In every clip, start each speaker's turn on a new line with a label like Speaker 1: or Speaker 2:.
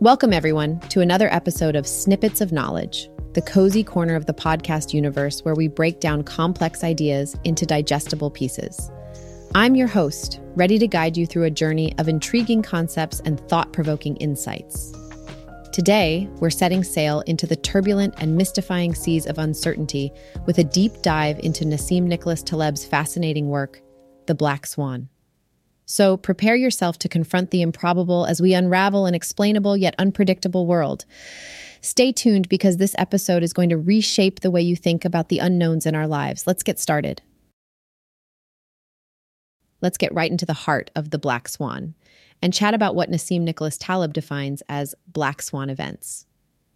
Speaker 1: Welcome, everyone, to another episode of Snippets of Knowledge, the cozy corner of the podcast universe where we break down complex ideas into digestible pieces. I'm your host, ready to guide you through a journey of intriguing concepts and thought provoking insights. Today, we're setting sail into the turbulent and mystifying seas of uncertainty with a deep dive into Nassim Nicholas Taleb's fascinating work, The Black Swan. So prepare yourself to confront the improbable as we unravel an explainable yet unpredictable world. Stay tuned because this episode is going to reshape the way you think about the unknowns in our lives. Let's get started. Let's get right into the heart of the Black Swan and chat about what Nassim Nicholas Taleb defines as Black Swan events.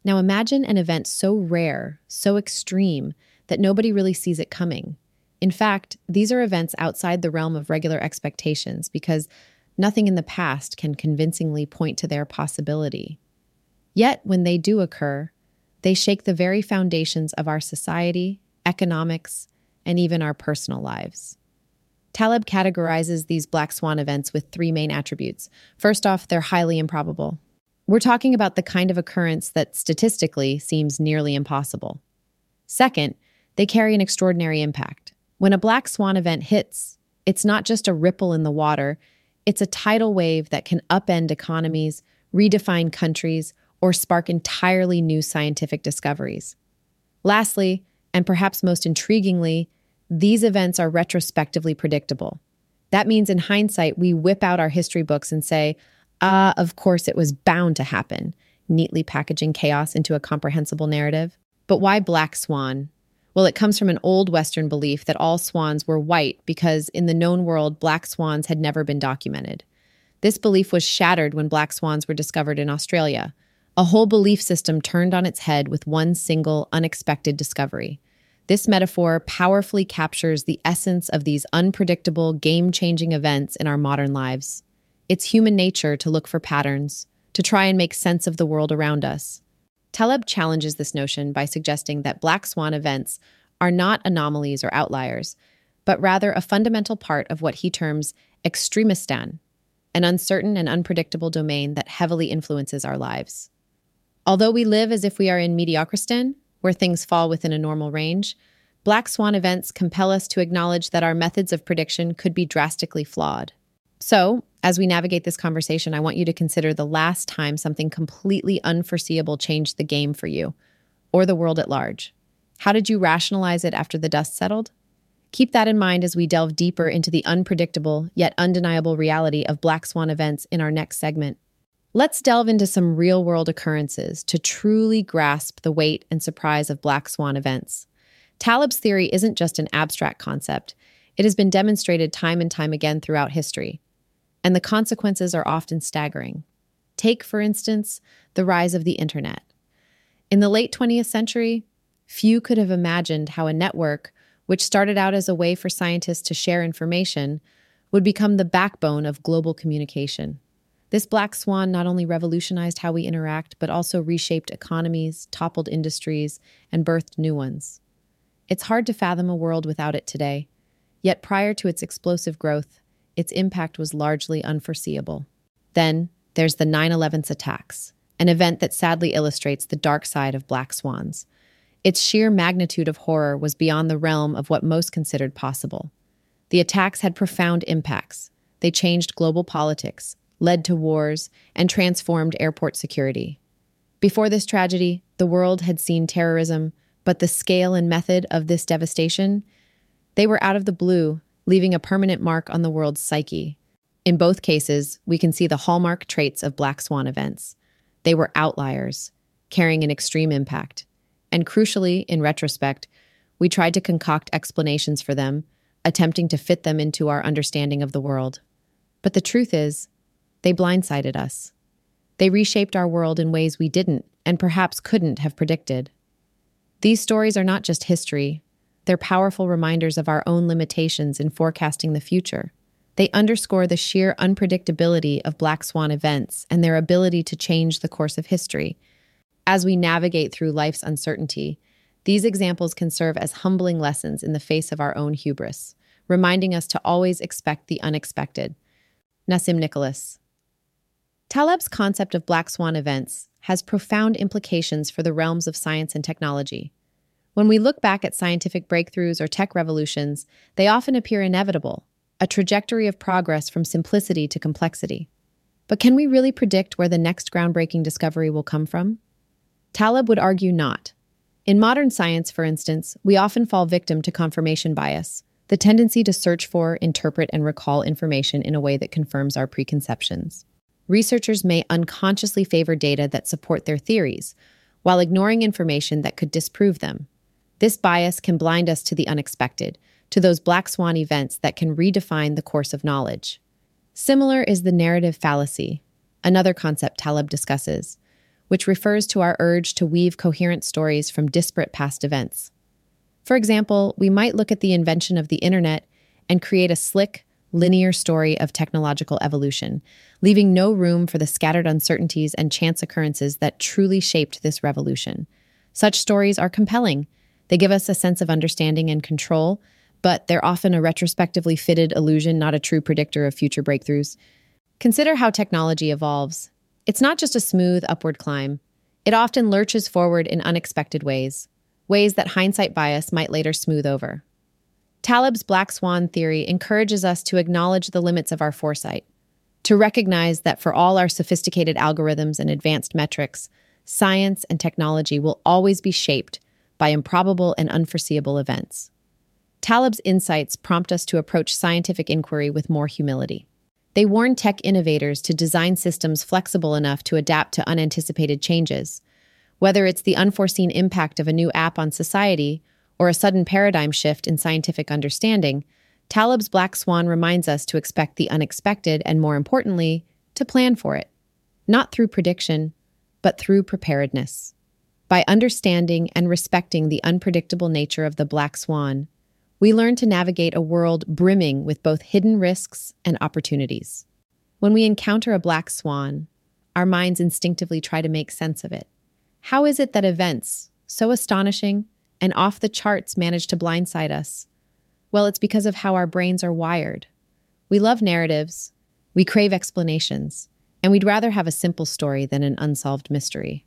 Speaker 1: Now imagine an event so rare, so extreme, that nobody really sees it coming. In fact, these are events outside the realm of regular expectations because nothing in the past can convincingly point to their possibility. Yet, when they do occur, they shake the very foundations of our society, economics, and even our personal lives. Taleb categorizes these black swan events with three main attributes. First off, they're highly improbable. We're talking about the kind of occurrence that statistically seems nearly impossible. Second, they carry an extraordinary impact. When a black swan event hits, it's not just a ripple in the water, it's a tidal wave that can upend economies, redefine countries, or spark entirely new scientific discoveries. Lastly, and perhaps most intriguingly, these events are retrospectively predictable. That means in hindsight, we whip out our history books and say, ah, of course it was bound to happen, neatly packaging chaos into a comprehensible narrative. But why Black Swan? Well, it comes from an old Western belief that all swans were white because in the known world, black swans had never been documented. This belief was shattered when black swans were discovered in Australia. A whole belief system turned on its head with one single, unexpected discovery. This metaphor powerfully captures the essence of these unpredictable, game changing events in our modern lives. It's human nature to look for patterns, to try and make sense of the world around us. Taleb challenges this notion by suggesting that black swan events are not anomalies or outliers, but rather a fundamental part of what he terms extremistan, an uncertain and unpredictable domain that heavily influences our lives. Although we live as if we are in mediocristan, where things fall within a normal range, black swan events compel us to acknowledge that our methods of prediction could be drastically flawed. So, as we navigate this conversation, I want you to consider the last time something completely unforeseeable changed the game for you or the world at large. How did you rationalize it after the dust settled? Keep that in mind as we delve deeper into the unpredictable yet undeniable reality of black swan events in our next segment. Let's delve into some real world occurrences to truly grasp the weight and surprise of black swan events. Taleb's theory isn't just an abstract concept, it has been demonstrated time and time again throughout history and the consequences are often staggering. Take, for instance, the rise of the internet. In the late 20th century, few could have imagined how a network, which started out as a way for scientists to share information, would become the backbone of global communication. This black swan not only revolutionized how we interact, but also reshaped economies, toppled industries, and birthed new ones. It's hard to fathom a world without it today. Yet prior to its explosive growth, its impact was largely unforeseeable. Then there's the 9 11's attacks, an event that sadly illustrates the dark side of black swans. Its sheer magnitude of horror was beyond the realm of what most considered possible. The attacks had profound impacts. They changed global politics, led to wars, and transformed airport security. Before this tragedy, the world had seen terrorism, but the scale and method of this devastation, they were out of the blue leaving a permanent mark on the world's psyche. In both cases, we can see the hallmark traits of black swan events. They were outliers, carrying an extreme impact. And crucially, in retrospect, we tried to concoct explanations for them, attempting to fit them into our understanding of the world. But the truth is, they blindsided us. They reshaped our world in ways we didn't and perhaps couldn't have predicted. These stories are not just history, they're powerful reminders of our own limitations in forecasting the future. They underscore the sheer unpredictability of black swan events and their ability to change the course of history. As we navigate through life's uncertainty, these examples can serve as humbling lessons in the face of our own hubris, reminding us to always expect the unexpected. Nassim Nicholas. Taleb's concept of black swan events has profound implications for the realms of science and technology. When we look back at scientific breakthroughs or tech revolutions, they often appear inevitable, a trajectory of progress from simplicity to complexity. But can we really predict where the next groundbreaking discovery will come from? Taleb would argue not. In modern science, for instance, we often fall victim to confirmation bias, the tendency to search for, interpret, and recall information in a way that confirms our preconceptions. Researchers may unconsciously favor data that support their theories, while ignoring information that could disprove them. This bias can blind us to the unexpected, to those black swan events that can redefine the course of knowledge. Similar is the narrative fallacy, another concept Taleb discusses, which refers to our urge to weave coherent stories from disparate past events. For example, we might look at the invention of the internet and create a slick, linear story of technological evolution, leaving no room for the scattered uncertainties and chance occurrences that truly shaped this revolution. Such stories are compelling. They give us a sense of understanding and control, but they're often a retrospectively fitted illusion, not a true predictor of future breakthroughs. Consider how technology evolves. It's not just a smooth upward climb, it often lurches forward in unexpected ways, ways that hindsight bias might later smooth over. Taleb's black swan theory encourages us to acknowledge the limits of our foresight, to recognize that for all our sophisticated algorithms and advanced metrics, science and technology will always be shaped by improbable and unforeseeable events. Taleb's insights prompt us to approach scientific inquiry with more humility. They warn tech innovators to design systems flexible enough to adapt to unanticipated changes. Whether it's the unforeseen impact of a new app on society or a sudden paradigm shift in scientific understanding, Taleb's Black Swan reminds us to expect the unexpected and, more importantly, to plan for it, not through prediction, but through preparedness. By understanding and respecting the unpredictable nature of the black swan, we learn to navigate a world brimming with both hidden risks and opportunities. When we encounter a black swan, our minds instinctively try to make sense of it. How is it that events, so astonishing and off the charts, manage to blindside us? Well, it's because of how our brains are wired. We love narratives, we crave explanations, and we'd rather have a simple story than an unsolved mystery.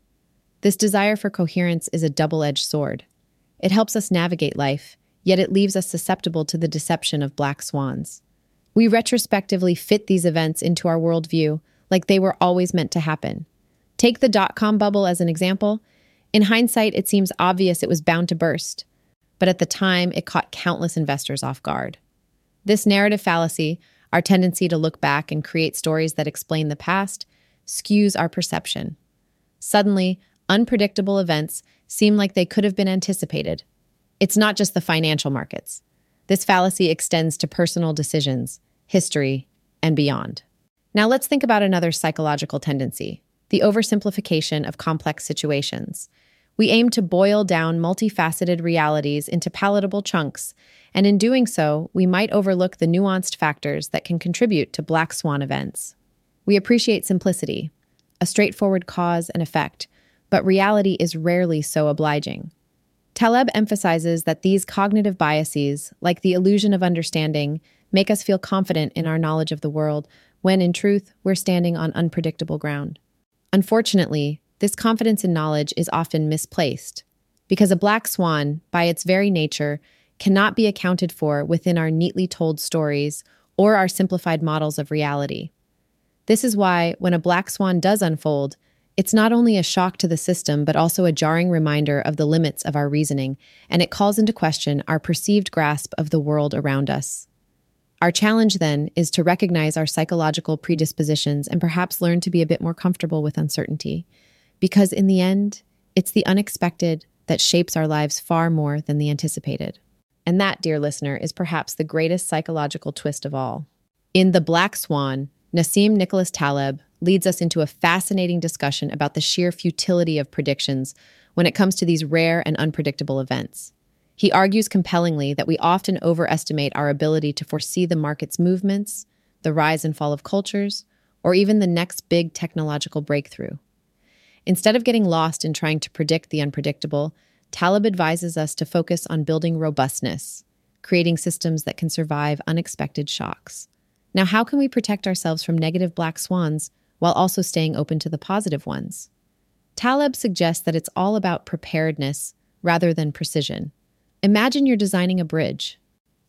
Speaker 1: This desire for coherence is a double edged sword. It helps us navigate life yet it leaves us susceptible to the deception of black swans. We retrospectively fit these events into our worldview like they were always meant to happen. Take the dot com bubble as an example. In hindsight, it seems obvious it was bound to burst, but at the time, it caught countless investors off guard. This narrative fallacy, our tendency to look back and create stories that explain the past, skews our perception. Suddenly, unpredictable events seem like they could have been anticipated, it's not just the financial markets. This fallacy extends to personal decisions, history, and beyond. Now let's think about another psychological tendency the oversimplification of complex situations. We aim to boil down multifaceted realities into palatable chunks, and in doing so, we might overlook the nuanced factors that can contribute to black swan events. We appreciate simplicity, a straightforward cause and effect, but reality is rarely so obliging. Taleb emphasizes that these cognitive biases, like the illusion of understanding, make us feel confident in our knowledge of the world when, in truth, we're standing on unpredictable ground. Unfortunately, this confidence in knowledge is often misplaced because a black swan, by its very nature, cannot be accounted for within our neatly told stories or our simplified models of reality. This is why, when a black swan does unfold, it's not only a shock to the system, but also a jarring reminder of the limits of our reasoning, and it calls into question our perceived grasp of the world around us. Our challenge then is to recognize our psychological predispositions and perhaps learn to be a bit more comfortable with uncertainty. Because in the end, it's the unexpected that shapes our lives far more than the anticipated. And that, dear listener, is perhaps the greatest psychological twist of all. In The Black Swan, Nassim Nicholas Taleb leads us into a fascinating discussion about the sheer futility of predictions when it comes to these rare and unpredictable events. He argues compellingly that we often overestimate our ability to foresee the market's movements, the rise and fall of cultures, or even the next big technological breakthrough. Instead of getting lost in trying to predict the unpredictable, Taleb advises us to focus on building robustness, creating systems that can survive unexpected shocks. Now, how can we protect ourselves from negative black swans while also staying open to the positive ones. Taleb suggests that it's all about preparedness rather than precision. Imagine you're designing a bridge.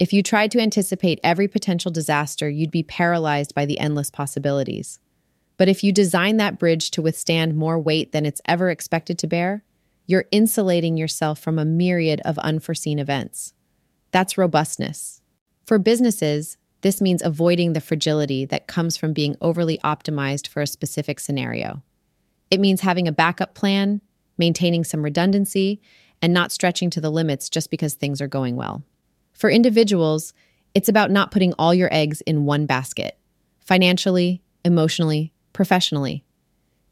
Speaker 1: If you tried to anticipate every potential disaster, you'd be paralyzed by the endless possibilities. But if you design that bridge to withstand more weight than it's ever expected to bear, you're insulating yourself from a myriad of unforeseen events. That's robustness. For businesses, this means avoiding the fragility that comes from being overly optimized for a specific scenario. It means having a backup plan, maintaining some redundancy, and not stretching to the limits just because things are going well. For individuals, it's about not putting all your eggs in one basket financially, emotionally, professionally.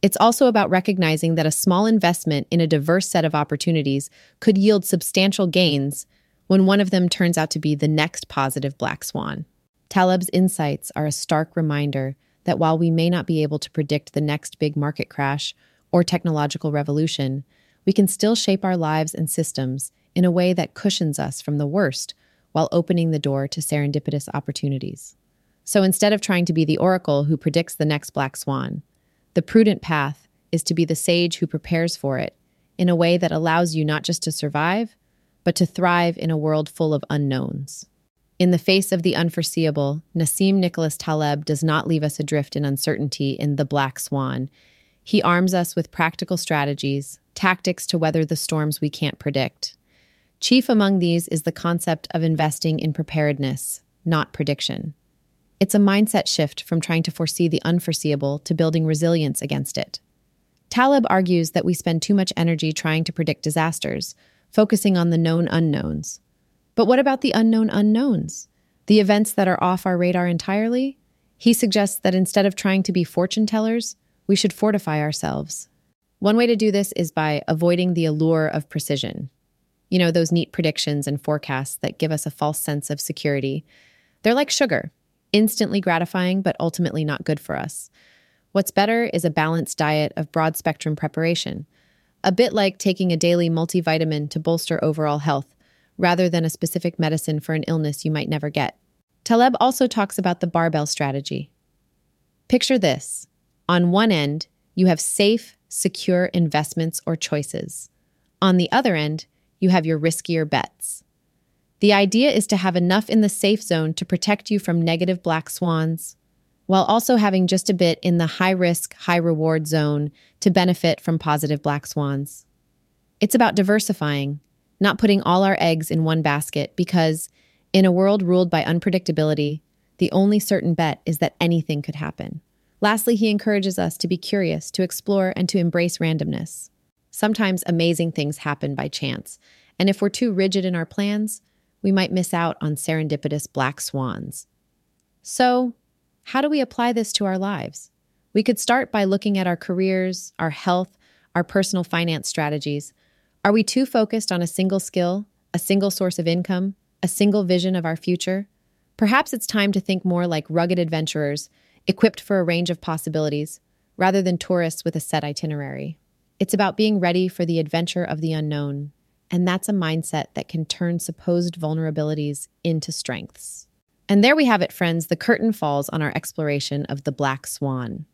Speaker 1: It's also about recognizing that a small investment in a diverse set of opportunities could yield substantial gains when one of them turns out to be the next positive black swan. Taleb's insights are a stark reminder that while we may not be able to predict the next big market crash or technological revolution, we can still shape our lives and systems in a way that cushions us from the worst while opening the door to serendipitous opportunities. So instead of trying to be the oracle who predicts the next black swan, the prudent path is to be the sage who prepares for it in a way that allows you not just to survive, but to thrive in a world full of unknowns. In the face of the unforeseeable, Nassim Nicholas Taleb does not leave us adrift in uncertainty in The Black Swan. He arms us with practical strategies, tactics to weather the storms we can't predict. Chief among these is the concept of investing in preparedness, not prediction. It's a mindset shift from trying to foresee the unforeseeable to building resilience against it. Taleb argues that we spend too much energy trying to predict disasters, focusing on the known unknowns. But what about the unknown unknowns? The events that are off our radar entirely? He suggests that instead of trying to be fortune tellers, we should fortify ourselves. One way to do this is by avoiding the allure of precision. You know, those neat predictions and forecasts that give us a false sense of security. They're like sugar, instantly gratifying, but ultimately not good for us. What's better is a balanced diet of broad spectrum preparation, a bit like taking a daily multivitamin to bolster overall health, rather than a specific medicine for an illness you might never get. Taleb also talks about the barbell strategy. Picture this on one end, you have safe, secure investments or choices. On the other end, you have your riskier bets. The idea is to have enough in the safe zone to protect you from negative black swans, while also having just a bit in the high risk, high reward zone to benefit from positive black swans. It's about diversifying, not putting all our eggs in one basket, because in a world ruled by unpredictability, the only certain bet is that anything could happen. Lastly, he encourages us to be curious, to explore, and to embrace randomness. Sometimes amazing things happen by chance, and if we're too rigid in our plans, we might miss out on serendipitous black swans. So, how do we apply this to our lives? We could start by looking at our careers, our health, our personal finance strategies. Are we too focused on a single skill, a single source of income, a single vision of our future? Perhaps it's time to think more like rugged adventurers, equipped for a range of possibilities, rather than tourists with a set itinerary. It's about being ready for the adventure of the unknown. And that's a mindset that can turn supposed vulnerabilities into strengths. And there we have it, friends. The curtain falls on our exploration of the black swan.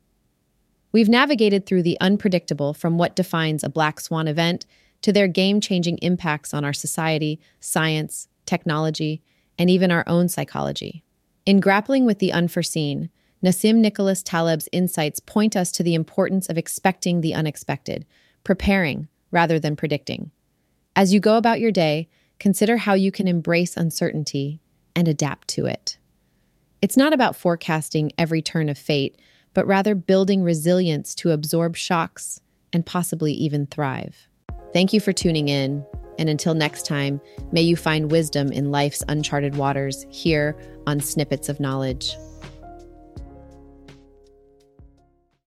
Speaker 1: We've navigated through the unpredictable from what defines a black swan event to their game changing impacts on our society, science, technology, and even our own psychology. In grappling with the unforeseen, Nassim Nicholas Taleb's insights point us to the importance of expecting the unexpected, preparing rather than predicting. As you go about your day, consider how you can embrace uncertainty and adapt to it. It's not about forecasting every turn of fate, but rather building resilience to absorb shocks and possibly even thrive. Thank you for tuning in. And until next time, may you find wisdom in life's uncharted waters here on Snippets of Knowledge.